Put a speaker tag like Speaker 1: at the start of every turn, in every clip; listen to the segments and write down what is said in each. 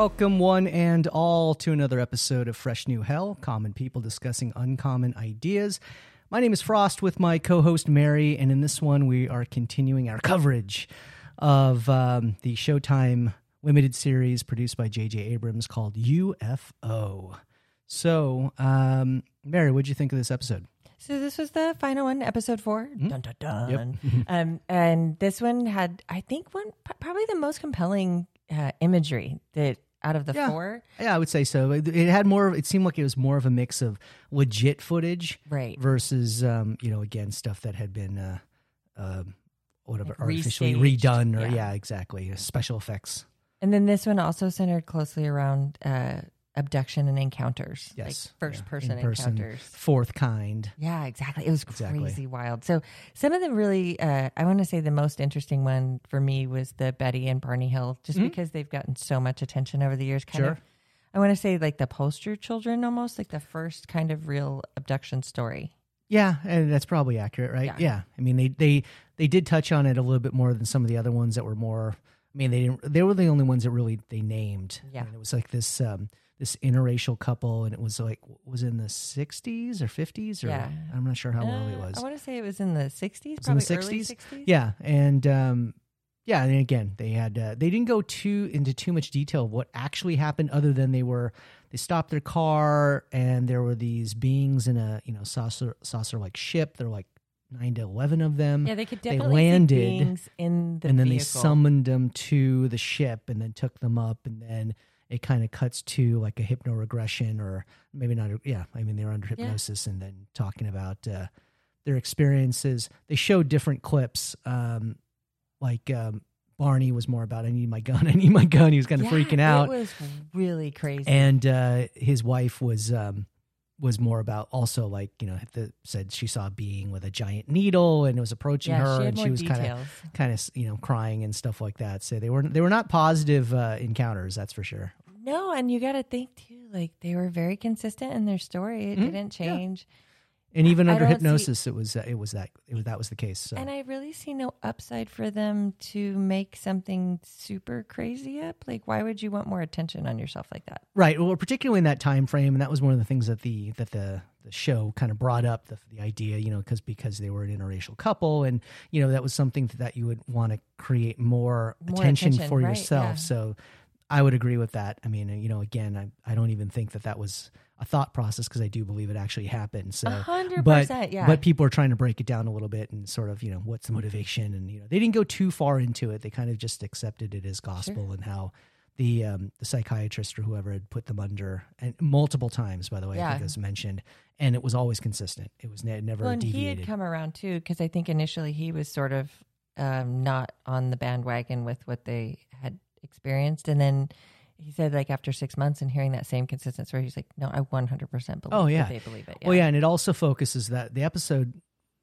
Speaker 1: Welcome, one and all, to another episode of Fresh New Hell Common People Discussing Uncommon Ideas. My name is Frost with my co host Mary, and in this one, we are continuing our coverage of um, the Showtime limited series produced by J.J. Abrams called UFO. So, um, Mary, what'd you think of this episode?
Speaker 2: So this was the final one, episode 4
Speaker 1: Mm-hmm.
Speaker 2: Dun dun dun. um, and this one had, I think, one probably the most compelling uh, imagery that out of the
Speaker 1: Yeah.
Speaker 2: four.
Speaker 1: Yeah, I would say so. It, it had more. of It seemed like it was more of a mix of legit footage,
Speaker 2: Right.
Speaker 1: Versus, um, you know, again, stuff that had been, uh, um whatever,
Speaker 2: Like
Speaker 1: artificially
Speaker 2: restaged.
Speaker 1: redone, or yeah.
Speaker 2: Yeah.
Speaker 1: exactly, special effects.
Speaker 2: And then this one also centered closely around uh, abduction and encounters,
Speaker 1: Yes,
Speaker 2: like first
Speaker 1: yeah,
Speaker 2: person
Speaker 1: in-person,
Speaker 2: encounters.
Speaker 1: fourth kind.
Speaker 2: Yeah, exactly. It was
Speaker 1: Exactly.
Speaker 2: crazy wild. So some of them really, uh, I want to say the most interesting one for me was the Betty and Barney Hill, just because they've gotten so much attention over the years. Kind
Speaker 1: Mm-hmm. Sure.
Speaker 2: of, I want to say like the poster children, almost like the first kind of real abduction story.
Speaker 1: Yeah, and that's probably accurate, right? Yeah.
Speaker 2: Yeah.
Speaker 1: I mean, they they they did touch on it a little bit more than some of the other ones that were more. I mean, they didn't. They were the only ones that really they named.
Speaker 2: Yeah.
Speaker 1: And it was like this um this interracial couple, and it was like was in the '60s or '50s, or
Speaker 2: Yeah.
Speaker 1: I'm not sure how early it
Speaker 2: Uh,
Speaker 1: was.
Speaker 2: I want to say it was in the 60s,
Speaker 1: was in the
Speaker 2: probably early
Speaker 1: 60s?
Speaker 2: 60s.
Speaker 1: Yeah, and um, yeah, and again, they had uh, they didn't go too into too much detail of what actually happened, other than they were they stopped their car and there were these beings in a you know saucer saucer like ship. They're like nine to eleven of them.
Speaker 2: Yeah, they could
Speaker 1: They
Speaker 2: definitely see
Speaker 1: landed,
Speaker 2: beings in the
Speaker 1: and then they summoned them to the ship and then took them up and then it kind of cuts to like a hypnoregression or maybe not yeah i mean they were under hypnosis and then talking about uh, their experiences they showed different clips um, like um, barney was more about i need my gun i need my gun he was kind of
Speaker 2: Yeah,
Speaker 1: freaking out
Speaker 2: It was really crazy.
Speaker 1: and uh, his wife was um, was more about also like you know the, said she saw a being with a giant needle and it was approaching
Speaker 2: Yeah,
Speaker 1: her
Speaker 2: she
Speaker 1: and she was kind of kind of you know crying and stuff like that. So they were they were not positive uh, encounters, that's for sure.
Speaker 2: No, and you got to think too. Like they were very consistent in their story; it
Speaker 1: Mhm.
Speaker 2: didn't change.
Speaker 1: And even
Speaker 2: I
Speaker 1: under
Speaker 2: don't see-
Speaker 1: hypnosis, it was uh, it was that it was that was the case. So
Speaker 2: And I really see no upside for them to make something super crazy up. Like, why would you want more attention on yourself like that?
Speaker 1: right, well, particularly in that time frame, and that was one of the things that the that the the show kind of brought up the the idea, you know, because because they were an interracial couple, and you know that was something that you would want to create more,
Speaker 2: More
Speaker 1: attention,
Speaker 2: attention,
Speaker 1: for
Speaker 2: right,
Speaker 1: yourself.
Speaker 2: yeah.
Speaker 1: So I would agree with that. I mean, you know, again, I I don't even think that that was a thought process because I do believe it actually happened. So
Speaker 2: A hundred
Speaker 1: but
Speaker 2: yeah.
Speaker 1: but people are trying to break it down a little bit and sort of you know what's the motivation and you know they didn't go too far into it they kind of just accepted it as gospel and how the um the psychiatrist or whoever had put them under and multiple times by the way i think
Speaker 2: Yeah.
Speaker 1: it was mentioned and it was always consistent it was ne- never
Speaker 2: Well, and he
Speaker 1: deviated
Speaker 2: had come around too, because I think initially he was sort of um, not on the bandwagon with what they experienced, and then he said like after six months and hearing that same consistent story, he's like, "No, I 100 percent believe
Speaker 1: Oh,
Speaker 2: that
Speaker 1: yeah.
Speaker 2: they believe it."
Speaker 1: well yeah and it also focuses that the episode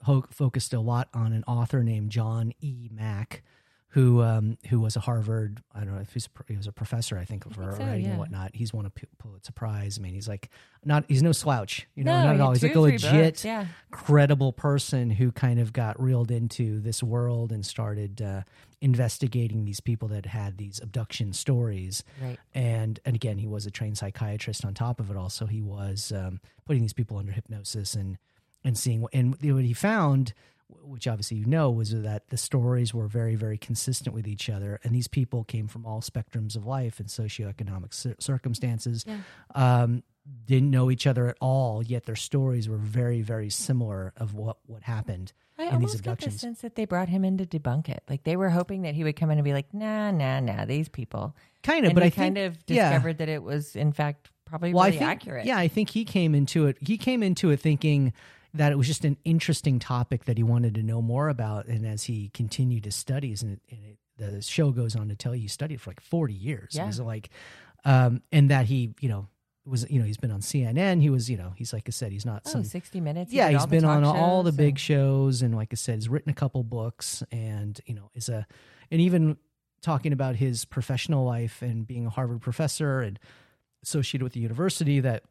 Speaker 1: ho- focused a lot on an author named john e mack who um, who was a Harvard I don't know if he's he was a professor I think for
Speaker 2: think so,
Speaker 1: writing and whatnot. He's won a Pulitzer Prize. I mean, he's like not he's no slouch, you know,
Speaker 2: No,
Speaker 1: not at all. He's like a legit,
Speaker 2: yeah.
Speaker 1: credible person who kind of got reeled into this world and started uh, investigating these people that had these abduction stories.
Speaker 2: Right.
Speaker 1: And and again, he was a trained psychiatrist. On top of it, also he was um, putting these people under hypnosis and and seeing what and what he found which obviously you know was that the stories were very very consistent with each other and these people came from all spectrums of life and socioeconomic cir- circumstances
Speaker 2: Yeah.
Speaker 1: um, didn't know each other at all yet their stories were very very similar of what what happened
Speaker 2: I
Speaker 1: in these
Speaker 2: almost got the
Speaker 1: abductions
Speaker 2: sense that they brought him in to debunk it. Like they were hoping that he would come in and be like, "Nah, nah, nah, these people."
Speaker 1: kind of
Speaker 2: and
Speaker 1: but i think
Speaker 2: kind of
Speaker 1: yeah.
Speaker 2: discovered that it was in fact probably
Speaker 1: well,
Speaker 2: really
Speaker 1: I think,
Speaker 2: accurate.
Speaker 1: Yeah, I think he came into it. He came into it thinking that it was just an interesting topic that he wanted to know more about. And as he continued his studies, and, it, and it, the show goes on to tell you he studied for like forty years.
Speaker 2: Yeah.
Speaker 1: like, um, and that he, you know, was you know he's been on CNN. He was you know he's like I said he's not
Speaker 2: Oh,
Speaker 1: some
Speaker 2: 60 minutes. he
Speaker 1: yeah, he's been on
Speaker 2: talk
Speaker 1: all the
Speaker 2: shows
Speaker 1: big shows, and like I said, he's written a couple books, and you know, is a, and even talking about his professional life and being a Harvard professor and associated with the university. That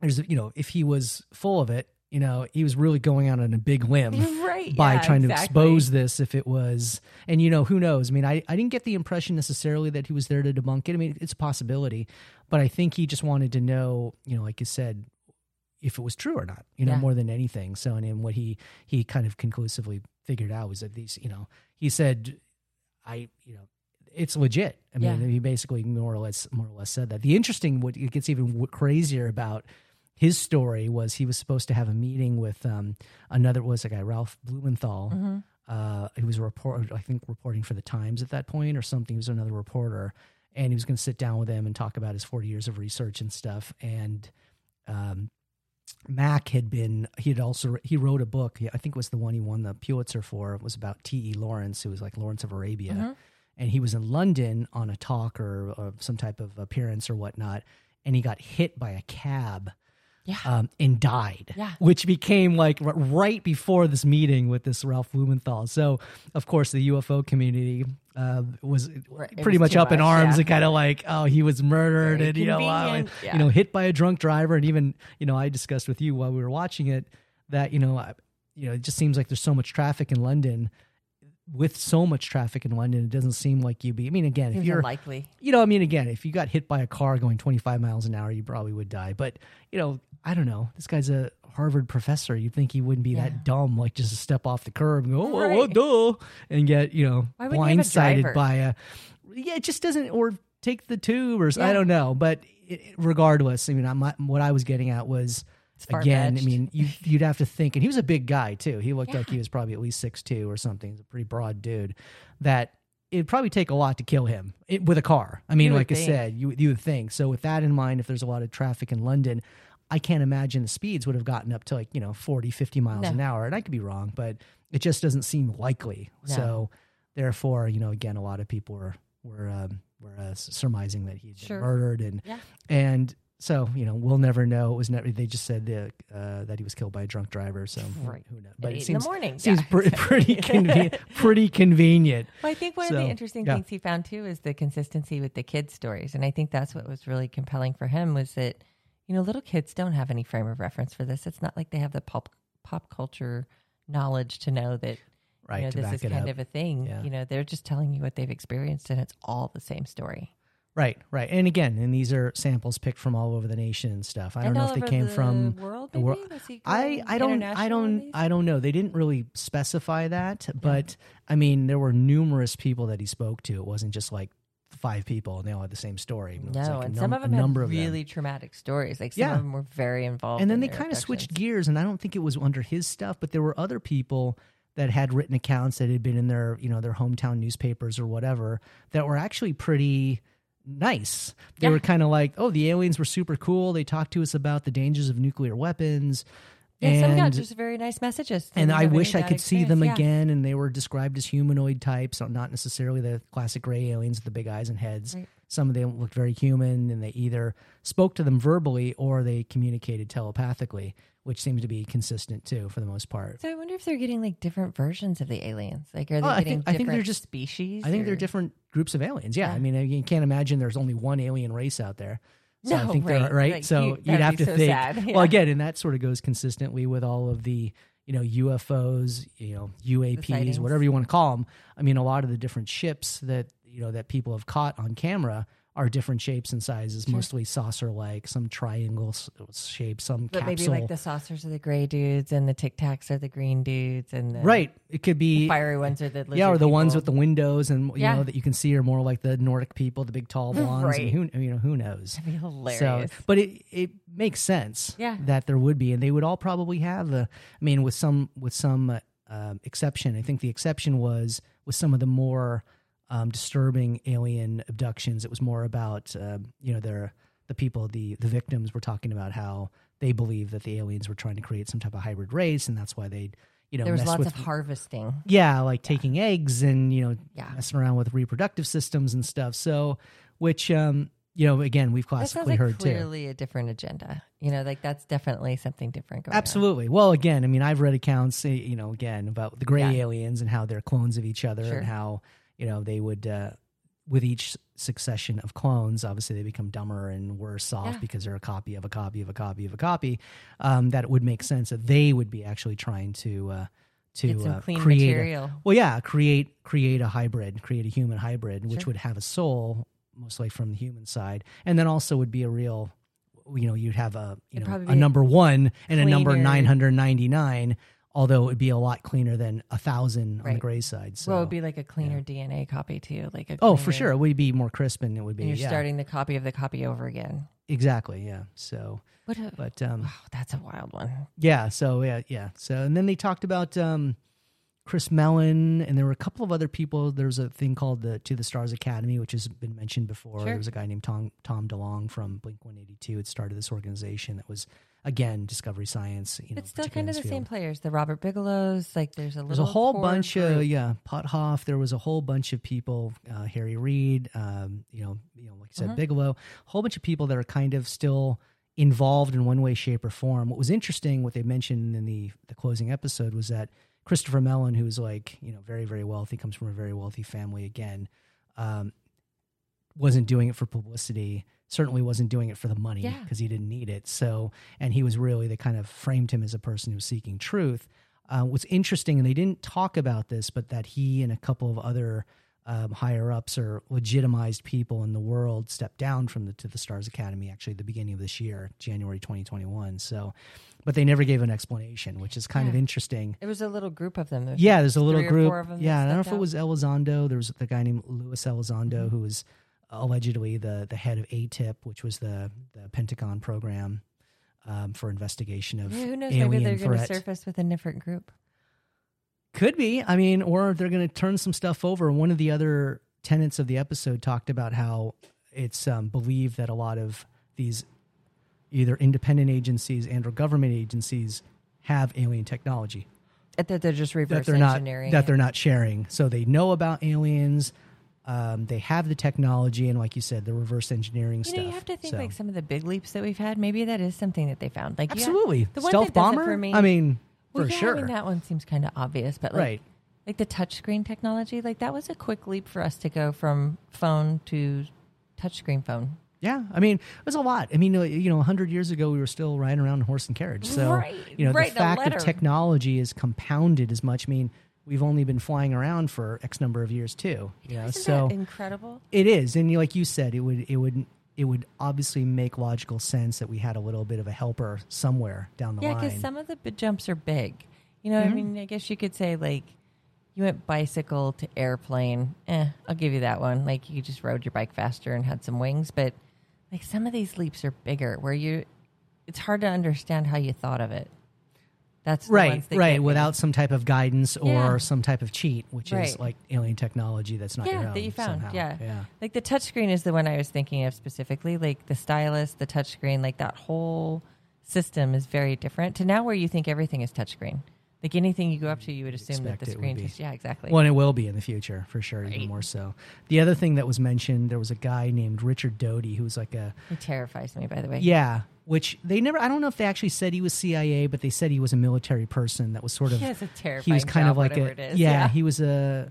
Speaker 1: there's, you know, if he was full of it, you know, he was really going out on a big limb
Speaker 2: Right.
Speaker 1: by
Speaker 2: yeah,
Speaker 1: trying to expose this if it was and you know who knows i mean I, I didn't get the impression necessarily that he was there to debunk it i mean it's a possibility but i think he just wanted to know you know like you said if it was true or not you know
Speaker 2: Yeah.
Speaker 1: more than anything so and then what he he kind of conclusively figured out was that these you know he said i you know it's legit i mean
Speaker 2: Yeah.
Speaker 1: he basically more or less more or less said that the interesting what it gets even crazier about his story was he was supposed to have a meeting with um, another was a guy Ralph Blumenthal.
Speaker 2: Mm-hmm.
Speaker 1: Uh, he was a reporter, I think, reporting for the Times at that point or something. He was another reporter, and he was going to sit down with him and talk about his forty years of research and stuff. And um, Mack had been he had also he wrote a book. I think it was the one he won the Pulitzer for. It was about T. E. Lawrence, who was like Lawrence of Arabia,
Speaker 2: Mm-hmm.
Speaker 1: and he was in London on a talk or, or some type of appearance or whatnot, and he got hit by a cab
Speaker 2: Yeah.
Speaker 1: um, and died,
Speaker 2: Yeah.
Speaker 1: which became like right before this meeting with this Ralph Blumenthal. So, of course, the UFO community uh, was
Speaker 2: it
Speaker 1: pretty
Speaker 2: was
Speaker 1: much up in arms
Speaker 2: yeah.
Speaker 1: and kind of like, oh, he was murdered
Speaker 2: Very
Speaker 1: and you know, wow, and,
Speaker 2: yeah.
Speaker 1: you know, hit by a drunk driver, and even you know, I discussed with you while we were watching it that you know, I, you know, it just seems like there's so much traffic in London. With so much traffic in London, it doesn't seem like you'd be. I mean, again, if you're
Speaker 2: likely,
Speaker 1: you know, I mean, again, if you got hit by a car going 25 miles an hour, you probably would die. But, you know, I don't know. This guy's a Harvard professor. You'd think he wouldn't be
Speaker 2: Yeah.
Speaker 1: that dumb, like just to step off the curb and go, oh,
Speaker 2: Right.
Speaker 1: what, duh, and get, you know,
Speaker 2: you a
Speaker 1: blindsided by a, yeah, it just doesn't, or take the tube or, s- I
Speaker 2: Yeah.
Speaker 1: don't know. But it, regardless, I mean, I'm, what I was getting at was, again, I mean, you, you'd have to think, and he was a big guy too. He looked like he was probably at least six two or something. He's a pretty broad dude. That it'd probably take a lot to kill him it, with a car. I mean,
Speaker 2: would
Speaker 1: like I said, you you would think. So with that in mind, if there's a lot of traffic in London, I can't imagine the speeds would have gotten up to like you know 40, 50 miles
Speaker 2: No.
Speaker 1: an hour. And I could be wrong, but it just doesn't seem likely.
Speaker 2: No.
Speaker 1: So therefore, you know, again, a lot of people were were um, were uh, surmising that he'd been
Speaker 2: Sure.
Speaker 1: murdered and
Speaker 2: Yeah.
Speaker 1: and so you know we'll never know. It was never. They just said uh, uh, that he was killed by a drunk driver. So
Speaker 2: Right.
Speaker 1: who knows? But it
Speaker 2: in
Speaker 1: seems
Speaker 2: the morning.
Speaker 1: seems
Speaker 2: Yeah,
Speaker 1: pre- pretty convenient. Pretty convenient.
Speaker 2: Well, I think one
Speaker 1: So,
Speaker 2: of the interesting
Speaker 1: yeah.
Speaker 2: things he found too is the consistency with the kids' stories, and I think that's what was really compelling for him was that you know little kids don't have any frame of reference for this. It's not like they have the pop pop culture knowledge to know that
Speaker 1: Right
Speaker 2: you know this is kind
Speaker 1: up.
Speaker 2: of a thing.
Speaker 1: Yeah.
Speaker 2: You know, they're just telling you what they've experienced, and it's all the same story.
Speaker 1: Right, right. And again, and these are samples picked from all over the nation and stuff. I don't know if they came
Speaker 2: the
Speaker 1: from
Speaker 2: world.
Speaker 1: the world. I I don't I don't? I don't know. They didn't really specify that, but I mean, there were numerous people that he spoke to. It wasn't just like five people and they all had the same story. It
Speaker 2: No,
Speaker 1: like
Speaker 2: and
Speaker 1: num-
Speaker 2: some of them
Speaker 1: number
Speaker 2: had
Speaker 1: of them.
Speaker 2: really traumatic stories. Like some
Speaker 1: Yeah.
Speaker 2: of them were very involved.
Speaker 1: and then
Speaker 2: in
Speaker 1: they kind of switched gears and i don't think it was under his stuff but there were other people that had written accounts that had been in their you know their hometown newspapers or whatever that were actually pretty nice they
Speaker 2: Yeah.
Speaker 1: were kind of like oh the aliens were super cool they talked to us about the dangers of nuclear weapons
Speaker 2: Yeah, some got
Speaker 1: and
Speaker 2: just very nice messages.
Speaker 1: And I wish I could see them.
Speaker 2: Yeah.
Speaker 1: again. And they were described as humanoid types, so not necessarily the classic gray aliens with the big eyes and heads.
Speaker 2: Right.
Speaker 1: Some of them looked very human, and they either spoke to them verbally or they communicated telepathically, which seems to be consistent too, for the most part.
Speaker 2: So I wonder if they're getting like different versions of the aliens. Like, are they
Speaker 1: Oh, I
Speaker 2: getting
Speaker 1: think- I think they're just-
Speaker 2: species?
Speaker 1: I think they're different groups of aliens. Yeah,
Speaker 2: Yeah.
Speaker 1: I mean, you can't imagine there's only one alien race out there. So I
Speaker 2: No,
Speaker 1: think they're
Speaker 2: right.
Speaker 1: right.
Speaker 2: Like,
Speaker 1: so
Speaker 2: you-
Speaker 1: you'd have to
Speaker 2: so
Speaker 1: think.
Speaker 2: sad.
Speaker 1: Well, again, and that sort of goes consistently with all of the you know UFOs, you know UAPs, whatever you want to call them. I mean, a lot of the different ships that you know that people have caught on camera are different shapes and sizes, mostly saucer-like, some triangle shape, some
Speaker 2: But maybe like the saucers are the gray dudes and the Tic Tacs are the green dudes and the
Speaker 1: right. It could be
Speaker 2: fiery ones are the
Speaker 1: yeah, or the ones with the windows and you
Speaker 2: Yeah.
Speaker 1: know that you can see are more like the Nordic people, the big tall blondes.
Speaker 2: Right.
Speaker 1: And who you know who knows?
Speaker 2: That'd be
Speaker 1: So, but it it makes sense.
Speaker 2: Yeah.
Speaker 1: that there would be, and they would all probably have the. I mean, with some with some uh, um, exception, I think the exception was with some of the more um, disturbing alien abductions. It was more about um, you know their the people the the victims were talking about how they believe that the aliens were trying to create some type of hybrid race, and that's why they you know
Speaker 2: there was lots
Speaker 1: with
Speaker 2: of harvesting.
Speaker 1: yeah, like taking eggs and you know
Speaker 2: Yeah.
Speaker 1: messing around with reproductive systems and stuff. So, which um, you know, again, we've classically
Speaker 2: like
Speaker 1: heard too.
Speaker 2: clearly a different agenda. You know, like that's definitely something different going on.
Speaker 1: Absolutely. Well, again, I mean, I've read accounts, eh, you know, again about the gray
Speaker 2: Yeah.
Speaker 1: aliens and how they're clones of each other
Speaker 2: Sure.
Speaker 1: and how you know they would uh, with each succession of clones, obviously they become dumber and worse off
Speaker 2: Yeah.
Speaker 1: because they're a copy of a copy of a copy of a copy. Um, that it would make sense that they would be actually trying to uh, to uh, create. a- well, yeah, create create a hybrid, create a human hybrid, which would have a soul, mostly from the human side, and then also would be a real. You know, you'd have a you
Speaker 2: It'd
Speaker 1: know a number one and a number nine hundred ninety nine. Although it would be a lot cleaner than a thousand on the gray side. So.
Speaker 2: well, it would be like a cleaner DNA copy too, like a
Speaker 1: oh, for sure, it would be more crisp and it would be
Speaker 2: And you're
Speaker 1: yeah,
Speaker 2: starting the copy of the copy over again.
Speaker 1: exactly yeah. So,
Speaker 2: What a
Speaker 1: but um,
Speaker 2: wow, that's a wild one.
Speaker 1: Yeah. So yeah, yeah. So and then they talked about um, Chris Mellon, and there were a couple of other people. There's a thing called the To the Stars Academy, which has been mentioned before.
Speaker 2: Sure.
Speaker 1: There was a guy named Tom Tom DeLonge from Blink 182 had started this organization that was again Discovery Science. You know,
Speaker 2: It's still kind of the
Speaker 1: this
Speaker 2: same players. The Robert Bigelows, like there's a
Speaker 1: There's a whole bunch of yeah, Puthoff. There was a whole bunch of people. Uh, Harry Reid, um, you know, you know, like you said,
Speaker 2: Mhm.
Speaker 1: Bigelow. A whole bunch of people that are kind of still involved in one way, shape, or form. What was interesting, what they mentioned in the the closing episode, was that Christopher Mellon, who's like you know very very wealthy, comes from a very wealthy family again, um, wasn't doing it for publicity. Certainly wasn't doing it for the money
Speaker 2: Yeah.
Speaker 1: because he didn't need it. So, and he was really they kind of framed him as a person who was seeking truth. Uh, what's interesting, and they didn't talk about this, but that he and a couple of other um, higher ups or legitimized people in the world stepped down from the To the Stars Academy actually at the beginning of this year, January 2021. So, but they never gave an explanation, which is kind of interesting.
Speaker 2: It was a little group of them. There's
Speaker 1: Yeah, there's a little group.
Speaker 2: four of them that
Speaker 1: Yeah, I don't know if
Speaker 2: stepped
Speaker 1: it was Elizondo. There was the guy named Luis Elizondo
Speaker 2: Mm-hmm.
Speaker 1: who was allegedly the the head of ATIP, which was the the Pentagon program um, for investigation of
Speaker 2: Yeah, who knows?
Speaker 1: alien
Speaker 2: Maybe they're going to surface with a different group.
Speaker 1: Could be. I mean, or they're going to turn some stuff over. One of the other tenets of the episode talked about how it's um, believed that a lot of these either independent agencies and or government agencies have alien technology
Speaker 2: That that they're just reverse
Speaker 1: that they're not
Speaker 2: engineering.
Speaker 1: that
Speaker 2: it.
Speaker 1: they're not sharing. So they know about aliens. Um, they have the technology, and like you said, the reverse engineering
Speaker 2: You
Speaker 1: stuff.
Speaker 2: know, you have to think
Speaker 1: So-
Speaker 2: like some of the big leaps that we've had. Maybe that is something that they found. Like yeah,
Speaker 1: absolutely
Speaker 2: the one
Speaker 1: stealth
Speaker 2: that
Speaker 1: bomber.
Speaker 2: for me-
Speaker 1: I mean,
Speaker 2: well,
Speaker 1: for
Speaker 2: yeah,
Speaker 1: sure,
Speaker 2: I mean, that one seems kind of obvious, but like,
Speaker 1: right?
Speaker 2: like the touchscreen technology, like that was a quick leap for us to go from phone to touchscreen phone.
Speaker 1: Yeah, I mean, it was a lot. I mean, you know, hundred years ago, we were still riding around in horse and carriage. So,
Speaker 2: Right,
Speaker 1: you know,
Speaker 2: right,
Speaker 1: the fact
Speaker 2: letter.
Speaker 1: of technology is compounded as much. I mean, we've only been flying around for X number of years too. You know,
Speaker 2: Isn't
Speaker 1: so
Speaker 2: that incredible?
Speaker 1: it is, and like you said, it would, it would, it would obviously make logical sense that we had a little bit of a helper somewhere down the
Speaker 2: Yeah,
Speaker 1: line.
Speaker 2: because some of the b- jumps are big. You know,
Speaker 1: Mhm.
Speaker 2: I mean, I guess you could say like you went bicycle to airplane. Eh, I'll give you that one. Like you just rode your bike faster and had some wings, but like some of these leaps are bigger where you it's hard to understand how you thought of it. That's the
Speaker 1: right
Speaker 2: that
Speaker 1: right without some type of guidance or
Speaker 2: Yeah.
Speaker 1: some type of cheat which is like alien technology that's not
Speaker 2: Yeah,
Speaker 1: your
Speaker 2: that you found,
Speaker 1: somehow.
Speaker 2: yeah.
Speaker 1: yeah
Speaker 2: Like the touchscreen is the one I was thinking of specifically. Like the stylus, the touchscreen, like that whole system is very different to now where you think everything is touchscreen. Like anything you go up to, you would assume that the screen. touch- yeah, exactly.
Speaker 1: well and it will be in the future for sure even more so the other thing that was mentioned there was a guy named richard doty who was like a
Speaker 2: It terrifies me, by the way.
Speaker 1: yeah which they never i don't know if they actually said he was cia but they said he was a military person that was sort of
Speaker 2: He has a terrifying.
Speaker 1: he was kind
Speaker 2: job,
Speaker 1: of like a
Speaker 2: is.
Speaker 1: yeah, he was a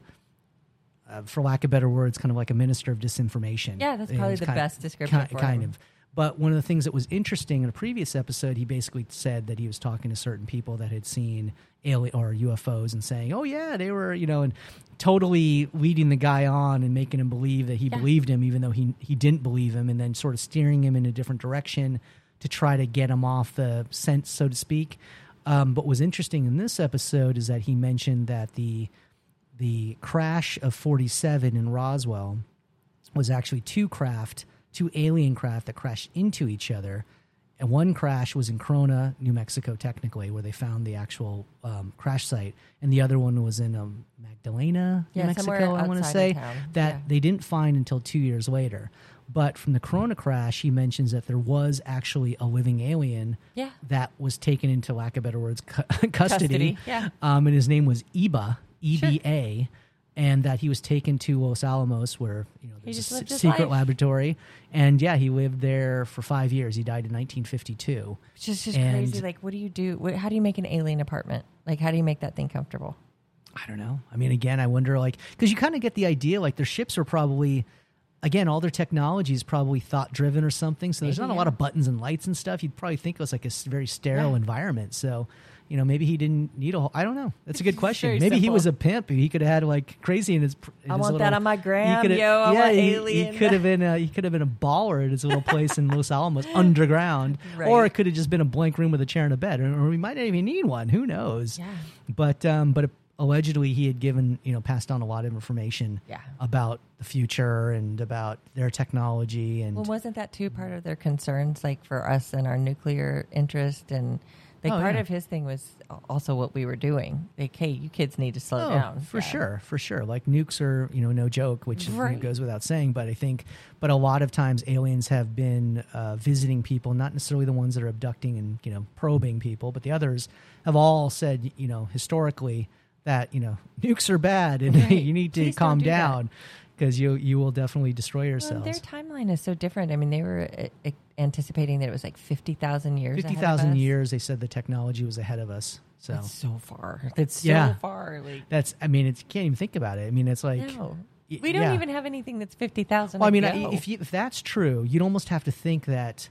Speaker 1: uh, for lack of better words kind of like a minister of disinformation
Speaker 2: Yeah, that's probably the
Speaker 1: kind-
Speaker 2: best description
Speaker 1: ki-
Speaker 2: for
Speaker 1: kind
Speaker 2: him.
Speaker 1: of but one of the things that was interesting in a previous episode he basically said that he was talking to certain people that had seen alien or ufos and saying oh yeah they were you know and totally leading the guy on and making him believe that he
Speaker 2: Yeah.
Speaker 1: believed him even though he he didn't believe him and then sort of steering him in a different direction to try to get him off the scent so to speak um, but what was interesting in this episode is that he mentioned that the the crash of 47 in Roswell was actually two craft, two alien craft that crashed into each other. And one crash was in Corona, New Mexico, technically, where they found the actual um, crash site, and the other one was in um, Magdalena,
Speaker 2: Yeah,
Speaker 1: New Mexico. I want to say that
Speaker 2: Yeah.
Speaker 1: they didn't find until two years later. But from the Corona crash, he mentions that there was actually a living alien
Speaker 2: Yeah.
Speaker 1: that was taken into, lack of better words, cu- custody.
Speaker 2: Custody, yeah.
Speaker 1: Um, and his name was Eba, E B A, and that he was taken to Los Alamos, where you know there's a
Speaker 2: his
Speaker 1: secret
Speaker 2: life.
Speaker 1: laboratory, and yeah, he lived there for five years. He died in 1952.
Speaker 2: It's just, just
Speaker 1: And-
Speaker 2: crazy. Like, what do you do? What, how do you make an alien apartment? Like, how do you make that thing comfortable?
Speaker 1: I don't know. I mean, again, I wonder, like, because you kind of get the idea, like, their ships are probably. Again, all their technology is probably thought driven or something. So there's
Speaker 2: Maybe,
Speaker 1: not a lot of buttons and lights and stuff. You'd probably think it was like a very sterile
Speaker 2: Yeah.
Speaker 1: environment. So, you know, maybe he didn't need a whole. I don't know. That's a good question. Maybe he was a pimp. He could have had like crazy in his. in
Speaker 2: I
Speaker 1: his
Speaker 2: want
Speaker 1: little-
Speaker 2: that on my gram, yo. I
Speaker 1: yeah,
Speaker 2: want
Speaker 1: he,
Speaker 2: alien.
Speaker 1: he could have been. A, he could have been a baller at his little place in Los Alamos underground, or it could have just been a blank room with a chair and a bed, or, or we might not even need one. Who knows?
Speaker 2: Yeah.
Speaker 1: But um, but allegedly he had given you know passed on a lot of information
Speaker 2: Yeah.
Speaker 1: about the future and about their technology and
Speaker 2: Well, wasn't that too part of their concerns, like for us and our nuclear interest, and like
Speaker 1: Oh,
Speaker 2: part
Speaker 1: yeah.
Speaker 2: of his thing was also what we were doing. Like, hey, you kids need to slow
Speaker 1: Oh,
Speaker 2: down
Speaker 1: for
Speaker 2: Yeah.
Speaker 1: sure, for sure. Like nukes are, you know, no joke, which you know,
Speaker 2: Right.
Speaker 1: goes without saying. But I think, but a lot of times aliens have been uh, visiting people, not necessarily the ones that are abducting and you know probing people, but the others have all said, you know, historically that you know nukes are bad and
Speaker 2: Right.
Speaker 1: you need to
Speaker 2: Please
Speaker 1: calm
Speaker 2: do
Speaker 1: down because you you will definitely destroy
Speaker 2: Well,
Speaker 1: yourselves.
Speaker 2: their timeline is so different. I mean, they were uh, uh, anticipating that it was like fifty thousand years.
Speaker 1: Fifty thousand
Speaker 2: us.
Speaker 1: years, they said the technology was ahead of us. So
Speaker 2: That's so far. That's so
Speaker 1: Yeah.
Speaker 2: far. Like,
Speaker 1: that's, I mean, it's, you can't even think about it. I mean, it's like,
Speaker 2: no,
Speaker 1: y-
Speaker 2: we don't
Speaker 1: yeah.
Speaker 2: even have anything that's fifty thousand.
Speaker 1: Well, I mean, I- if you, if that's true, you'd almost have to think that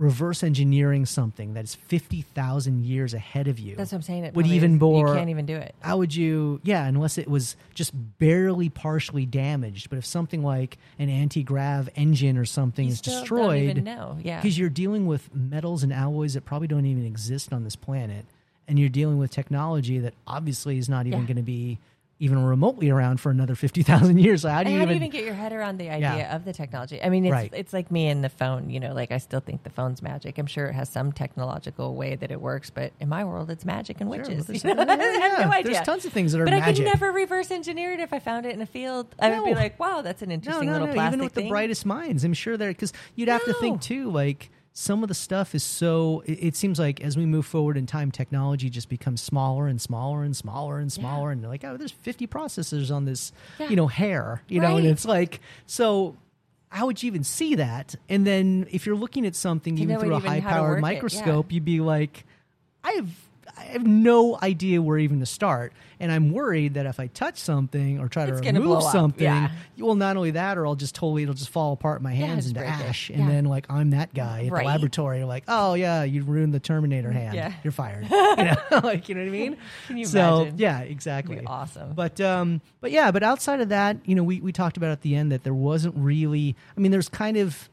Speaker 1: reverse engineering something that is fifty thousand years ahead of you.
Speaker 2: that's what I'm saying. It
Speaker 1: would even more-
Speaker 2: You can't even do it.
Speaker 1: how would you? Yeah, unless it was just barely partially damaged. But if something like an anti grav engine or something
Speaker 2: You
Speaker 1: is destroyed,
Speaker 2: Don't even know. Yeah.
Speaker 1: because you're dealing with metals and alloys that probably don't even exist on this planet and you're dealing with technology that obviously is not even
Speaker 2: Yeah.
Speaker 1: going to be even remotely around for another 50,000 years. So how do you
Speaker 2: how
Speaker 1: even,
Speaker 2: do you even get your head around the idea
Speaker 1: Yeah.
Speaker 2: of the technology? I mean, it's
Speaker 1: Right.
Speaker 2: it's like me and the phone. You know, like I still think the phone's magic. I'm sure it has some technological way that it works, but in my world, it's magic and
Speaker 1: Sure,
Speaker 2: witches. You know? I have no idea.
Speaker 1: There's tons of things that are
Speaker 2: but I
Speaker 1: magic.
Speaker 2: could never reverse engineer it if I found it in a field. I would be like, wow, that's an
Speaker 1: no,
Speaker 2: interesting
Speaker 1: no,
Speaker 2: little
Speaker 1: no.
Speaker 2: plastic
Speaker 1: Even with
Speaker 2: thing.
Speaker 1: the brightest minds, I'm sure there because you'd have to think too. Like some of the stuff is so. It, it seems like as we move forward in time, technology just becomes smaller and smaller and smaller and smaller, and like oh, there's 50 processors on this,
Speaker 2: Yeah.
Speaker 1: you know, hair, you know, and it's like so. How would you even see that? And then if you're looking at something even through a
Speaker 2: even how
Speaker 1: high-powered
Speaker 2: work it,
Speaker 1: microscope, you'd be like, I have I have no idea where even to start, and I'm worried that if I touch something or try to remove something,
Speaker 2: yeah.
Speaker 1: well, not only that, or I'll just totally it'll just fall apart in my hands
Speaker 2: just
Speaker 1: into ash, and
Speaker 2: Yeah.
Speaker 1: then like I'm that guy at
Speaker 2: Right.
Speaker 1: the laboratory. Like, oh yeah, you ruined the Terminator hand.
Speaker 2: Yeah.
Speaker 1: You're fired. you know, like you know what I mean?
Speaker 2: Can you
Speaker 1: so
Speaker 2: imagine?
Speaker 1: yeah, exactly.
Speaker 2: awesome.
Speaker 1: But um, but yeah, but outside of that, you know, we we talked about at the end that there wasn't really. I mean, there's kind of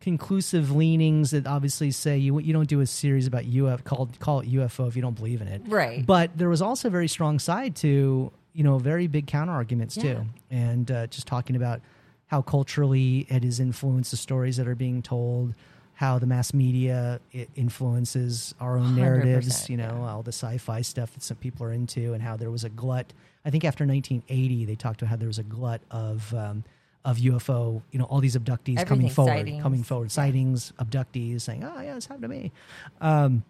Speaker 1: conclusive leanings that obviously say you you don't do a series about UFO called call it UFO if you don't believe in it.
Speaker 2: Right.
Speaker 1: But there was also a very strong side to you know very big counter arguments
Speaker 2: Yeah.
Speaker 1: too, and uh, just talking about how culturally it has influenced the stories that are being told. How the mass media influences our own narratives, you know,
Speaker 2: yeah.
Speaker 1: all the sci-fi stuff that some people are into, and how there was a glut. I think after 1980, they talked about how there was a glut of um, of UFO, you know, all these abductees coming forward,
Speaker 2: sightings.
Speaker 1: coming forward, sightings, abductees, saying, "Oh yeah, this happened to me." Um,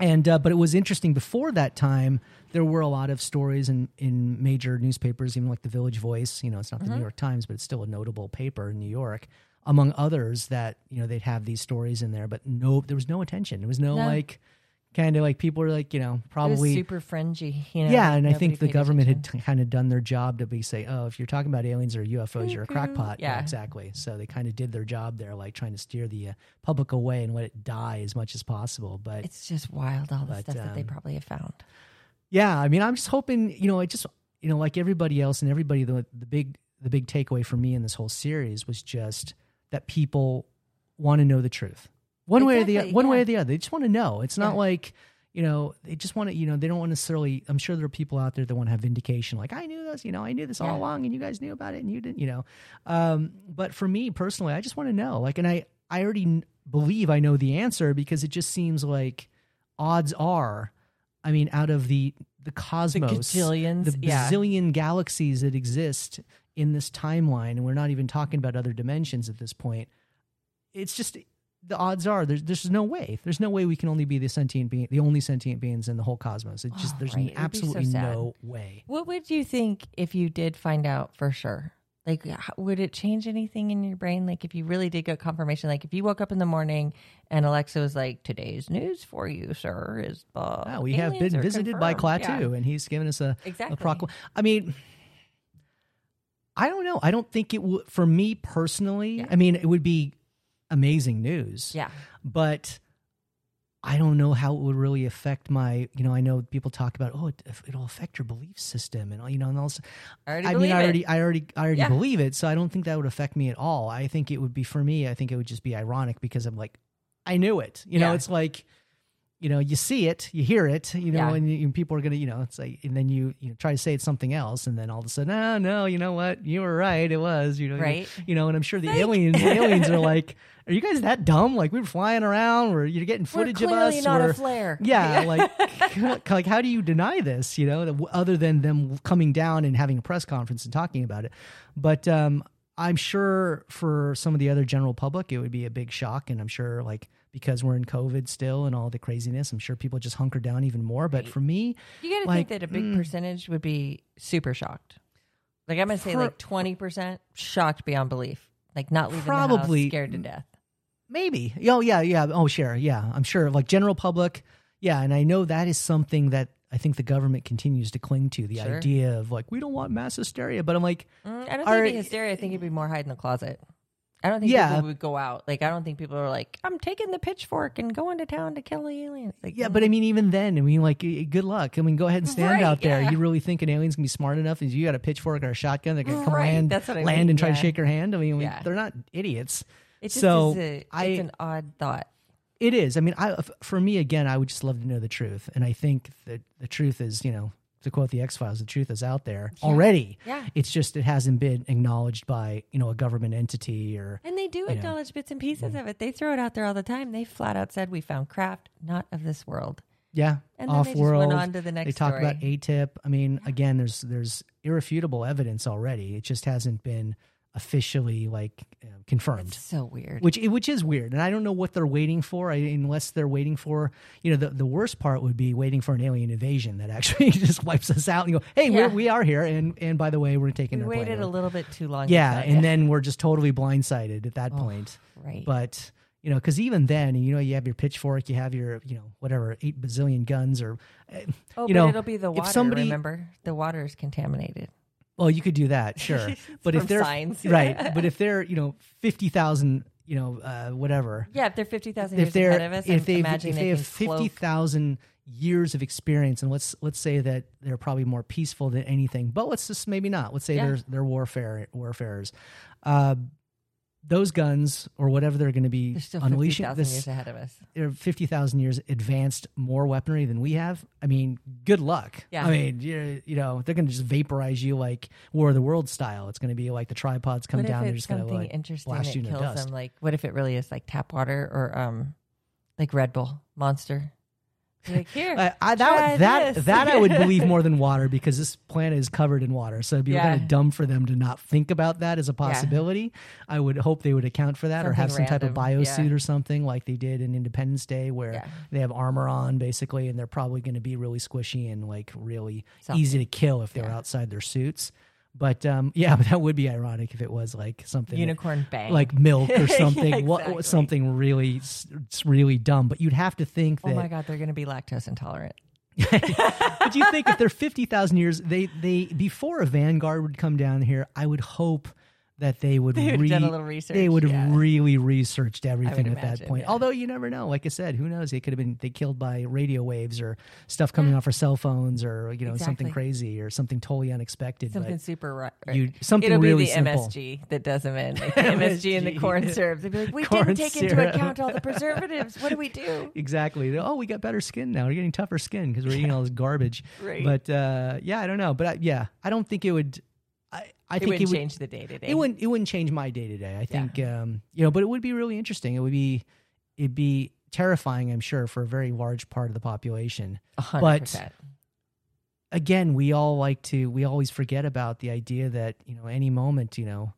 Speaker 1: and uh, but it was interesting before that time. There were a lot of stories in in major newspapers, even like the Village Voice. You know, it's not
Speaker 2: Mm-hmm.
Speaker 1: the New York Times, but it's still a notable paper in New York. Among others, that you know they'd have these stories in there, but no, there was no attention. There was no,
Speaker 2: No.
Speaker 1: like kind of like people were like you know probably
Speaker 2: super fringy. You know,
Speaker 1: yeah, and I think the government
Speaker 2: attention.
Speaker 1: had t- kind of done their job to be say, oh, if you're talking about aliens or UFOs, you're a crackpot.
Speaker 2: Yeah.
Speaker 1: exactly. So they kind of did their job there, like trying to steer the uh, public away and let it die as much as possible. But
Speaker 2: It's just wild all the
Speaker 1: But,
Speaker 2: stuff that they
Speaker 1: um,
Speaker 2: probably have found.
Speaker 1: yeah, I mean, I'm just hoping, you know, I just, you know, like everybody else and everybody, the the big the big takeaway for me in this whole series was just that people want to know the truth, one way or the
Speaker 2: Exactly,
Speaker 1: one way or the other. They just want to know. It's not
Speaker 2: Yeah.
Speaker 1: like. You know, they just want to. You know, they don't want necessarily. I'm sure there are people out there that want to have vindication. Like, I knew this. You know, I knew this all
Speaker 2: Yeah.
Speaker 1: along, and you guys knew about it, and you didn't. You know, um, but for me personally, I just want to know. Like, and I, I already believe I know the answer because it just seems like odds are, I mean, out of the the cosmos, the
Speaker 2: yeah.
Speaker 1: bazillion galaxies that exist in this timeline, and we're not even talking about other dimensions at this point. It's just the odds are there's there's no way. There's no way we can only be the sentient being, the only sentient beings in the whole cosmos. It just
Speaker 2: Oh,
Speaker 1: there's
Speaker 2: right. Be so
Speaker 1: absolutely no way.
Speaker 2: What would you think if you did find out for sure? Like, would it change anything in your brain? Like, if you really did get confirmation, like if you woke up in the morning and Alexa was like, "Today's news for you, sir, is uh,
Speaker 1: Yeah, we have been visited by
Speaker 2: confirmed."
Speaker 1: Klaatu,
Speaker 2: Yeah.
Speaker 1: and he's given us a, a
Speaker 2: Exactly.
Speaker 1: proclam- I mean, I don't know. I don't think it would for me personally. I mean, it would be amazing news.
Speaker 2: Yeah.
Speaker 1: But I don't know how it would really affect my, you know, I know people talk about, oh, it, it'll affect your belief system and, you know, and also,
Speaker 2: I already
Speaker 1: I
Speaker 2: believe
Speaker 1: mean, I already, I already, I already
Speaker 2: Yeah.
Speaker 1: believe it. So I don't think that would affect me at all. I think it would be for me, I think it would just be ironic because I'm like, I knew it. You know, it's like, you know, you see it, you hear it, you know,
Speaker 2: Yeah.
Speaker 1: and, you, and people are going to, you know, it's like, and then you, you know, try to say it's something else. And then all of a sudden, oh, no, you know what? You were right. It was, you know,
Speaker 2: Right.
Speaker 1: You, know, and I'm sure the aliens, the aliens are like, are you guys that dumb? Like we were flying around or you're getting footage We're
Speaker 2: of
Speaker 1: us.
Speaker 2: not
Speaker 1: or,
Speaker 2: a flare.
Speaker 1: yeah, like, like how do you deny this? You know, other than them coming down and having a press conference and talking about it. But um, I'm sure for some of the other general public, it would be a big shock, and I'm sure like because we're in COVID still and all the craziness, I'm sure people just hunker down even more. But for me,
Speaker 2: You got to
Speaker 1: Like, mm.
Speaker 2: think that a big percentage would be super shocked. Like I'm gonna say,
Speaker 1: Per-
Speaker 2: like twenty percent shocked beyond belief, like not leaving the
Speaker 1: Probably-
Speaker 2: house scared to death.
Speaker 1: Maybe. Oh yeah, yeah. Oh sure, yeah. I'm sure. Like general public, yeah. And I know that is something that I think the government continues to cling to. The
Speaker 2: Sure.
Speaker 1: idea of like we don't want mass hysteria, but I'm like,
Speaker 2: Mm, I don't think it'd be hysteria. I think it'd be more hide in the closet. I don't think
Speaker 1: Yeah.
Speaker 2: people would go out. Like I don't think people are like, I'm taking the pitchfork and going to town to kill the aliens. Like,
Speaker 1: yeah. But I mean, even then, I mean, like, eh, good luck. I mean, go ahead and stand
Speaker 2: Right,
Speaker 1: out there.
Speaker 2: yeah.
Speaker 1: You really think an alien's gonna be smart enough? Is you got a pitchfork or a shotgun? They're gonna come
Speaker 2: Right,
Speaker 1: land,
Speaker 2: that's what I
Speaker 1: land
Speaker 2: mean,
Speaker 1: and try to shake your hand. I mean,
Speaker 2: Yeah.
Speaker 1: they're not idiots.
Speaker 2: it just
Speaker 1: so
Speaker 2: is a,
Speaker 1: I-
Speaker 2: it's an odd thought.
Speaker 1: It is. I mean, I for me again, I would just love to know the truth, and I think that the truth is, you know, to quote the X Files, the truth is out there already.
Speaker 2: Yeah.
Speaker 1: It's just it hasn't been acknowledged by you know a government entity or
Speaker 2: And they do acknowledge bits and pieces of it. They throw it out there all the time. They flat out said we found craft not of this world.
Speaker 1: yeah
Speaker 2: And
Speaker 1: off
Speaker 2: just went
Speaker 1: world.
Speaker 2: on to the next
Speaker 1: They talk
Speaker 2: story.
Speaker 1: about ATIP. I mean, again, there's there's irrefutable evidence already. It just hasn't been officially like uh, confirmed.
Speaker 2: So weird.
Speaker 1: which which is weird, and I don't know what they're waiting for. I, unless they're waiting for, you know, the, the worst part would be waiting for an alien invasion that actually just wipes us out and go, hey,
Speaker 2: Yeah.
Speaker 1: we're, we are here, and and by the way, we're taking
Speaker 2: we
Speaker 1: our
Speaker 2: waited
Speaker 1: plane.
Speaker 2: a little bit too long.
Speaker 1: yeah, and then we're just totally blindsided at that point.
Speaker 2: right.
Speaker 1: But you know, because even then, you know, you have your pitchfork, you have your, you know, whatever, eight bazillion guns, or uh,
Speaker 2: oh,
Speaker 1: you
Speaker 2: but
Speaker 1: know,
Speaker 2: it'll be the
Speaker 1: if
Speaker 2: water.
Speaker 1: somebody-
Speaker 2: remember, the water is contaminated.
Speaker 1: Well, you could do that, sure. but if they're
Speaker 2: science.
Speaker 1: right, but if they're, you know, fifty thousand, you know, uh, whatever,
Speaker 2: Yeah, if they're fifty thousand
Speaker 1: if
Speaker 2: years
Speaker 1: they're
Speaker 2: ahead of us,
Speaker 1: if they if
Speaker 2: they,
Speaker 1: they have fifty thousand years of experience, and let's let's say that they're probably more peaceful than anything, but let's just maybe not. Let's say
Speaker 2: Yeah.
Speaker 1: they're they're warfare warfarers. Uh, those guns or whatever they're going to be
Speaker 2: They're still
Speaker 1: unleashing
Speaker 2: thousand
Speaker 1: this
Speaker 2: years ahead of us.
Speaker 1: they're 50,000 years advanced more weaponry than we have. I mean, good luck.
Speaker 2: Yeah.
Speaker 1: I mean, you, you know, they're going to just vaporize you like War of the World style. It's going to be like the tripods come
Speaker 2: What
Speaker 1: down.
Speaker 2: if
Speaker 1: They're
Speaker 2: it's
Speaker 1: just going to
Speaker 2: something
Speaker 1: like
Speaker 2: interesting
Speaker 1: blast
Speaker 2: that
Speaker 1: you into
Speaker 2: kills
Speaker 1: dust.
Speaker 2: them? Like, what if it really is like tap water or um, like Red Bull Monster? Like here,
Speaker 1: I, I, that that
Speaker 2: this.
Speaker 1: that I would believe more than water because this planet is covered in water. So it'd be
Speaker 2: Yeah.
Speaker 1: kind of dumb for them to not think about that as a possibility. I would hope they would account for that or have some
Speaker 2: Something
Speaker 1: type of
Speaker 2: random,
Speaker 1: biosuit
Speaker 2: yeah.
Speaker 1: or something like they did in Independence Day, where
Speaker 2: Yeah.
Speaker 1: they have armor on basically, and they're probably going to be really squishy and like really
Speaker 2: Something.
Speaker 1: easy to kill if they're
Speaker 2: Yeah.
Speaker 1: outside their suits. But um, yeah, but that would be ironic if it was like something
Speaker 2: unicorn bang.
Speaker 1: like milk or something,
Speaker 2: Yeah,
Speaker 1: what, something really, really dumb. But you'd have to think that.
Speaker 2: oh my god, they're going to be lactose intolerant.
Speaker 1: but you think if they're 50,000 years, they, they, before a vanguard would come down here, I would hope that they would,
Speaker 2: They have
Speaker 1: re-
Speaker 2: done a little research,
Speaker 1: They would have
Speaker 2: yeah.
Speaker 1: really researched everything at that point.
Speaker 2: yeah.
Speaker 1: Although you never know. Like I said, who knows? They could have been they killed by radio waves or stuff coming off our cell phones or, you know, something crazy or something totally unexpected.
Speaker 2: Something
Speaker 1: but
Speaker 2: super right.
Speaker 1: you- something
Speaker 2: It'll
Speaker 1: really
Speaker 2: be the
Speaker 1: simple.
Speaker 2: MSG that does them in. Like the MSG and the corn syrup. They'd be like, we
Speaker 1: Corn
Speaker 2: didn't take into account all the preservatives. What do we do?
Speaker 1: Exactly. Oh, we got better skin now. We're getting tougher skin because we're eating all this garbage.
Speaker 2: Right.
Speaker 1: But uh, yeah, I don't know. But I, yeah, I don't think it would. I,
Speaker 2: It
Speaker 1: think
Speaker 2: wouldn't
Speaker 1: it would
Speaker 2: change the day to day.
Speaker 1: It wouldn't. It wouldn't change my day to day. I think. Um, you know, but it would be really interesting. It would be. It'd be terrifying. I'm sure for a very large part of the population.
Speaker 2: A hundred
Speaker 1: but- Again, we all like to. We always forget about the idea that you know any moment, you know,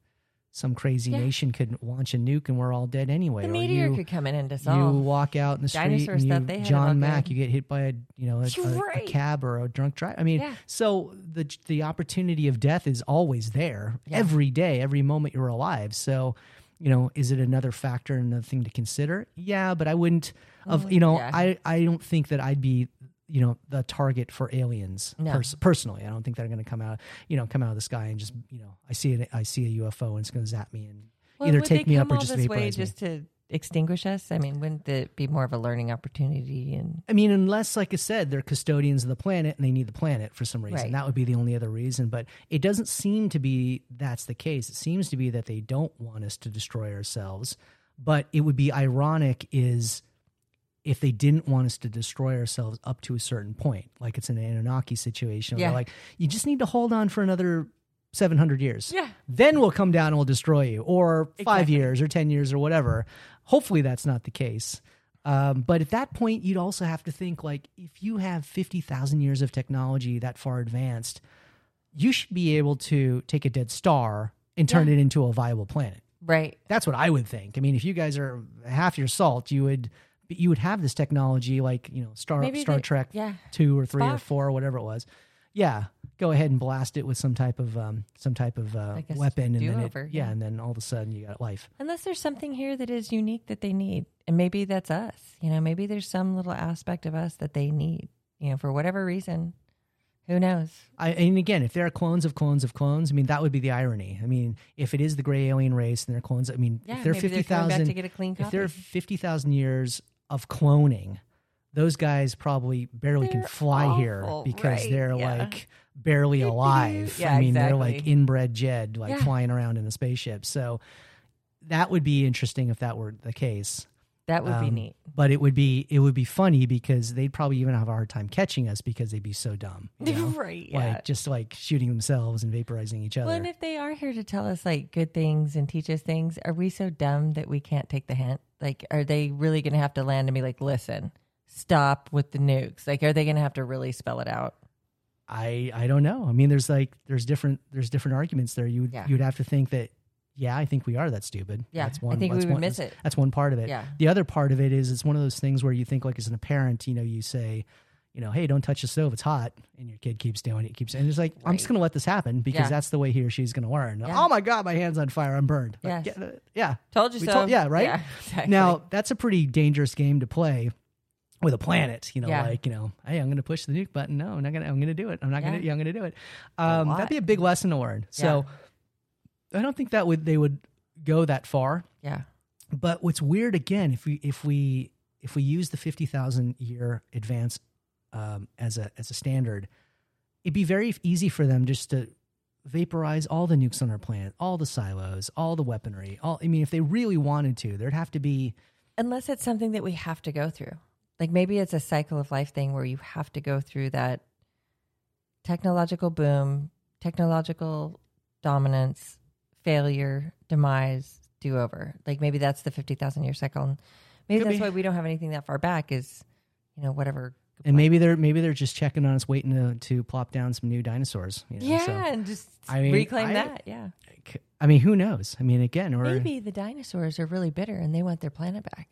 Speaker 1: some crazy
Speaker 2: Yeah.
Speaker 1: nation could launch a nuke and we're all dead anyway.
Speaker 2: The
Speaker 1: or
Speaker 2: meteor
Speaker 1: you,
Speaker 2: could come in and dissolve.
Speaker 1: you walk out in the street and you,
Speaker 2: they had it
Speaker 1: John Mack,
Speaker 2: good.
Speaker 1: you get hit by a you know a, a- a cab or a drunk driver. I mean,
Speaker 2: Yeah.
Speaker 1: so the the opportunity of death is always there
Speaker 2: Yeah.
Speaker 1: every day, every moment you're alive. So, you know, is it another factor, another thing to consider? Yeah, but I wouldn't. Of you know,
Speaker 2: Mm.
Speaker 1: I I don't think that I'd be you know the target for aliens
Speaker 2: No.
Speaker 1: pers- personally. I don't think they're going to come out you know come out of the sky and just you know I see it I see a UFO and it's going to zap me and either
Speaker 2: would
Speaker 1: take me up or just vaporize me.
Speaker 2: just to extinguish us. I mean, wouldn't it be more of a learning opportunity? And
Speaker 1: I mean, unless, like I said, they're custodians of the planet and they need the planet for some reason.
Speaker 2: Right.
Speaker 1: That would be the only other reason. But it doesn't seem to be that's the case. It seems to be that they don't want us to destroy ourselves. But it would be ironic is if they didn't want us to destroy ourselves up to a certain point, like it's an Anunnaki situation.
Speaker 2: Yeah.
Speaker 1: like, you just need to hold on for another 700 years.
Speaker 2: Yeah.
Speaker 1: Then we'll come down and we'll destroy you, or five
Speaker 2: Exactly.
Speaker 1: years, or 10 years, or whatever. Hopefully that's not the case. Um, but at that point, you'd also have to think like if you have 50,000 years of technology that far advanced, you should be able to take a dead star and turn
Speaker 2: Yeah.
Speaker 1: it into a viable planet.
Speaker 2: right,
Speaker 1: That's what I would think. I mean, if you guys are half your salt, you would you would have this technology like you know Star
Speaker 2: Maybe
Speaker 1: Star
Speaker 2: they-
Speaker 1: Trek
Speaker 2: yeah.
Speaker 1: two or three or four or whatever it was. Yeah, go ahead and blast it with some type of um, some type of uh,
Speaker 2: Like
Speaker 1: weapon, and then it, yeah,
Speaker 2: yeah.
Speaker 1: and then all of a sudden you got life.
Speaker 2: Unless there's something here that is unique that they need. And maybe that's us. You know, maybe there's some little aspect of us that they need, you know, for whatever reason. Who knows?
Speaker 1: I, and again, if there are clones of clones of clones, I mean that would be the irony. I mean, if it is the gray alien race and they're clones, I mean,
Speaker 2: Yeah,
Speaker 1: if they're fifty
Speaker 2: they're coming back
Speaker 1: thousand,
Speaker 2: to get a clean
Speaker 1: if they're fifty thousand years of cloning, those guys probably barely can
Speaker 2: They're
Speaker 1: fly here because
Speaker 2: right,
Speaker 1: they're
Speaker 2: yeah.
Speaker 1: like barely alive.
Speaker 2: Yeah,
Speaker 1: I mean, they're like inbred Jed, like
Speaker 2: Yeah.
Speaker 1: flying around in a spaceship. So that would be interesting if that were the case.
Speaker 2: That would be
Speaker 1: Um,
Speaker 2: neat.
Speaker 1: But it would be it would be funny because they'd probably even have a hard time catching us because they'd be so dumb. you know?
Speaker 2: right. Yeah.
Speaker 1: Like just like shooting themselves and vaporizing each other.
Speaker 2: well, and if they are here to tell us like good things and teach us things, are we so dumb that we can't take the hint? Like, are they really going to have to land and be like, listen, stop with the nukes? Like, are they going to have to really spell it out?
Speaker 1: I I don't know. I mean, there's like there's different there's different arguments there. You
Speaker 2: Yeah.
Speaker 1: you'd have to think that yeah, I think we are that stupid.
Speaker 2: Yeah,
Speaker 1: that's
Speaker 2: I
Speaker 1: one.
Speaker 2: think we would
Speaker 1: one,
Speaker 2: miss
Speaker 1: that's-
Speaker 2: it.
Speaker 1: That's one part of it.
Speaker 2: Yeah.
Speaker 1: The other part of it is it's one of those things where you think like as an parent, you know, you say, you know, hey, don't touch the stove, it's hot, and your kid keeps doing it, keeps, and it's like I'm just going to let this happen because
Speaker 2: Yeah.
Speaker 1: that's the way he or she's going to learn.
Speaker 2: Yeah.
Speaker 1: Oh my god, my hands on fire, I'm burned. Like, yeah, uh, yeah.
Speaker 2: Told you
Speaker 1: We
Speaker 2: so.
Speaker 1: told- yeah, right?
Speaker 2: Yeah, exactly.
Speaker 1: Now that's a pretty dangerous game to play with a planet. You know,
Speaker 2: Yeah.
Speaker 1: like you know, hey, I'm going to push the nuke button. No, I'm not going to. I'm going to do it. I'm not going to.
Speaker 2: Yeah.
Speaker 1: Yeah, I'm going to do it. Um, that'd be a big lesson to learn. So I don't think that would they would go that far.
Speaker 2: yeah.
Speaker 1: But what's weird again, if we if we if we use the fifty thousand year advance um, as a as a standard, it'd be very easy for them just to vaporize all the nukes on our planet, all the silos, all the weaponry. All I mean, if they really wanted to, there'd have to be.
Speaker 2: Unless it's something that we have to go through. Like maybe it's a cycle of life thing where you have to go through that technological boom, technological dominance, failure, demise, do over. Like maybe that's the 50,000 year cycle. And maybe
Speaker 1: Could
Speaker 2: that's
Speaker 1: be.
Speaker 2: why we don't have anything that far back is, you know, whatever.
Speaker 1: And maybe they're maybe they're just checking on us, waiting to to plop down some new dinosaurs. You know?
Speaker 2: yeah,
Speaker 1: So,
Speaker 2: and just
Speaker 1: I mean,
Speaker 2: reclaim
Speaker 1: I-
Speaker 2: that. Yeah.
Speaker 1: I mean, who knows? I mean, again, or
Speaker 2: Maybe the dinosaurs are really bitter and they want their planet back.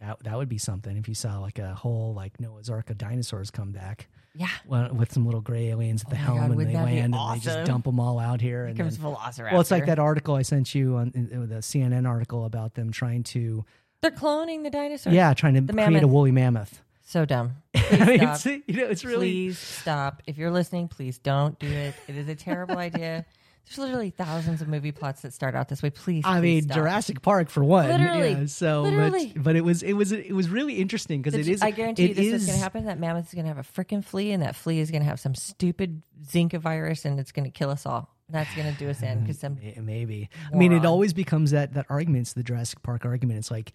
Speaker 1: That, that would be something if you saw like a whole like Noah's Ark of dinosaurs come back.
Speaker 2: Yeah.
Speaker 1: well, with some little gray aliens at oh the
Speaker 2: Oh
Speaker 1: helm
Speaker 2: God,
Speaker 1: and they land and they just dump them all out here.
Speaker 2: Here
Speaker 1: And
Speaker 2: comes
Speaker 1: then,
Speaker 2: Velociraptor.
Speaker 1: well, it's like that article I sent you on the CNN article about them trying to,
Speaker 2: They're cloning the dinosaurs.
Speaker 1: yeah, trying to
Speaker 2: The
Speaker 1: create a woolly mammoth.
Speaker 2: So dumb.
Speaker 1: I mean, it's, you know, it's really
Speaker 2: please stop. If you're listening, please don't do it. It is a terrible idea. There's literally thousands of movie plots that start out this way. Please,
Speaker 1: I
Speaker 2: please
Speaker 1: mean,
Speaker 2: stop.
Speaker 1: Jurassic Park for one.
Speaker 2: Literally.
Speaker 1: yeah, so,
Speaker 2: Literally.
Speaker 1: but but it was it was it was really interesting because it is.
Speaker 2: I guarantee you this is,
Speaker 1: is-
Speaker 2: going to happen. That mammoth is going to have a freaking flea, and that flea is going to have some stupid Zika virus, and it's going to kill us all. That's going to do us in because some
Speaker 1: May- Maybe. I mean, it always becomes that that argument. It's the Jurassic Park argument. It's like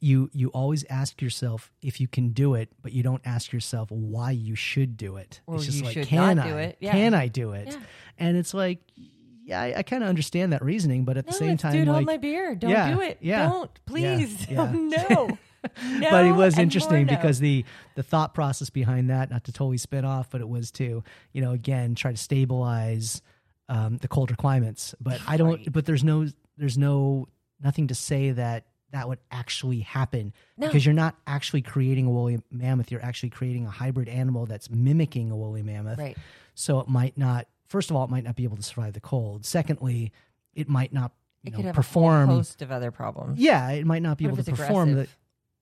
Speaker 1: you you always ask yourself if you can do it, but you don't ask yourself why you should do it.
Speaker 2: Or
Speaker 1: it's just
Speaker 2: you
Speaker 1: like,
Speaker 2: should
Speaker 1: can
Speaker 2: not
Speaker 1: I?
Speaker 2: do it. Yeah.
Speaker 1: Can I do it?
Speaker 2: Yeah.
Speaker 1: And it's like, yeah, I, I kind of understand that reasoning, but at the same time,
Speaker 2: dude,
Speaker 1: like,
Speaker 2: hold my beer. Don't
Speaker 1: Yeah,
Speaker 2: do it.
Speaker 1: yeah,
Speaker 2: Don't please.
Speaker 1: yeah.
Speaker 2: no. no.
Speaker 1: but it was interesting
Speaker 2: no.
Speaker 1: because the the thought process behind that, not to totally spin off, but it was to you know again try to stabilize um, the colder climates. But I don't.
Speaker 2: Right.
Speaker 1: But there's no there's no nothing to say that that would actually happen
Speaker 2: No.
Speaker 1: because you're not actually creating a woolly mammoth. You're actually creating a hybrid animal that's mimicking a woolly mammoth.
Speaker 2: right.
Speaker 1: So it might not. First of all, it might not be able to survive the cold. Secondly, it might not you
Speaker 2: It
Speaker 1: know,
Speaker 2: could have
Speaker 1: perform.
Speaker 2: a host of other problems.
Speaker 1: yeah, it might not be
Speaker 2: What
Speaker 1: able to perform the,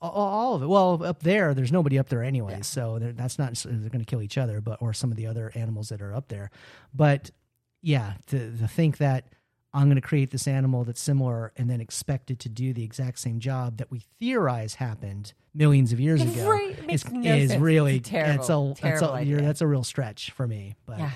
Speaker 1: all, of it. Well, up there, there's nobody up there anyway, so they're- that's not they're going to kill each other, but or some of the other animals that are up there. But yeah, to, to think that I'm going to create this animal that's similar and then expect it to do the exact same job that we theorize happened millions of years ago
Speaker 2: Right,
Speaker 1: is,
Speaker 2: no
Speaker 1: is really
Speaker 2: It's a terrible,
Speaker 1: that's a that's
Speaker 2: terrible
Speaker 1: a,
Speaker 2: idea.
Speaker 1: that's a real stretch for me. But
Speaker 2: Yeah.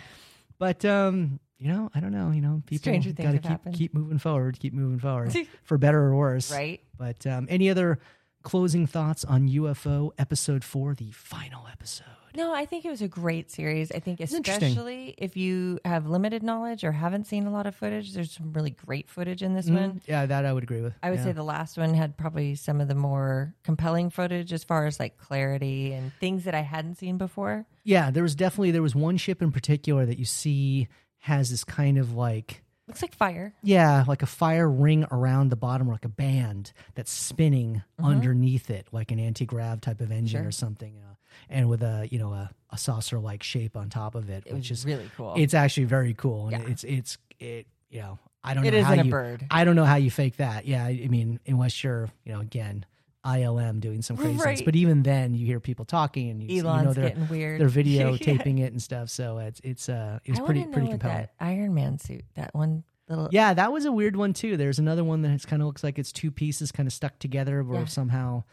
Speaker 1: But um, you know, I don't know. You know, people
Speaker 2: Stranger
Speaker 1: got to keep
Speaker 2: happened.
Speaker 1: keep moving forward, keep moving forward, for better or worse.
Speaker 2: Right.
Speaker 1: But um, any other closing thoughts on UFO episode four, the final episode?
Speaker 2: No, I think it was a great series. I think especially if you have limited knowledge or haven't seen a lot of footage, there's some really great footage in this one.
Speaker 1: Mm, yeah, that I would agree with.
Speaker 2: I would
Speaker 1: Yeah.
Speaker 2: say the last one had probably some of the more compelling footage as far as like clarity and things that I hadn't seen before.
Speaker 1: yeah, there was definitely there was one ship in particular that you see has this kind of like
Speaker 2: Looks like fire.
Speaker 1: Yeah, like a fire ring around the bottom, like a band that's spinning underneath it, like an anti grav type of engine
Speaker 2: Mm-hmm. Sure.
Speaker 1: or something, uh, and with a you know a, a saucer like shape on top of it,
Speaker 2: It
Speaker 1: which is
Speaker 2: really cool.
Speaker 1: it's actually very cool, and
Speaker 2: Yeah.
Speaker 1: it's it's it you know I don't
Speaker 2: It
Speaker 1: know how
Speaker 2: isn't a
Speaker 1: you
Speaker 2: bird.
Speaker 1: I don't know how you fake that. Yeah, I I mean unless you're you know again ILM doing some crazy things,
Speaker 2: Right.
Speaker 1: but even then you hear people talking and you, you know they're
Speaker 2: getting weird.
Speaker 1: they're
Speaker 2: Yeah.
Speaker 1: videotaping it and stuff, so it's it's uh it was
Speaker 2: I
Speaker 1: pretty pretty compelling.
Speaker 2: That Iron Man suit, that one little.
Speaker 1: Yeah, that was a weird one too. There's another one that kind of looks like it's two pieces kind of stuck together, or
Speaker 2: Yeah.
Speaker 1: somehow,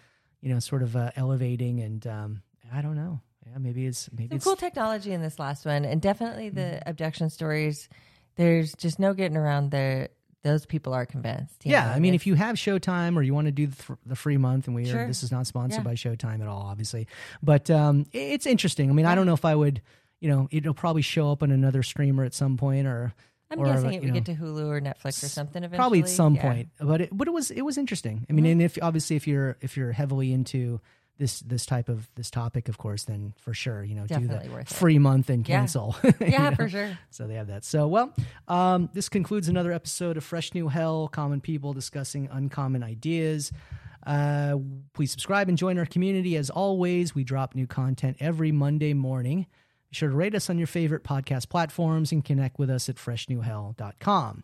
Speaker 1: you know, sort of uh, elevating. And um, I don't know. Yeah, maybe it's maybe
Speaker 2: Some
Speaker 1: it's
Speaker 2: cool technology in this last one, and definitely the
Speaker 1: Mm-hmm.
Speaker 2: abduction stories. There's just no getting around the. Those people are convinced.
Speaker 1: yeah.
Speaker 2: know,
Speaker 1: I mean, if you have Showtime or you want to do the, the free month, and we are this is not sponsored
Speaker 2: Yeah.
Speaker 1: by Showtime at all, obviously, but um, it's interesting. I mean, I don't know if I would, you know, it'll probably show up on another streamer at some point, or
Speaker 2: I'm
Speaker 1: or,
Speaker 2: guessing it would
Speaker 1: know,
Speaker 2: get to Hulu or Netflix or something eventually.
Speaker 1: probably at some
Speaker 2: Yeah.
Speaker 1: point but it but it was it was interesting i mean
Speaker 2: Mm-hmm.
Speaker 1: and if obviously if you're if you're heavily into this this type of this topic of course then for sure you know
Speaker 2: Definitely
Speaker 1: do the
Speaker 2: worth it.
Speaker 1: free month and
Speaker 2: Yeah.
Speaker 1: cancel you
Speaker 2: Yeah,
Speaker 1: know?
Speaker 2: for sure.
Speaker 1: so they have that so well um, this concludes another episode of fresh new hell common people discussing uncommon ideas uh, please subscribe and join our community as always we drop new content every monday morning be sure to rate us on your favorite podcast platforms and connect with us at freshnewhell.com.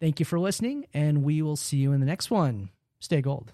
Speaker 1: Thank you for listening, and we will see you in the next one. Stay gold.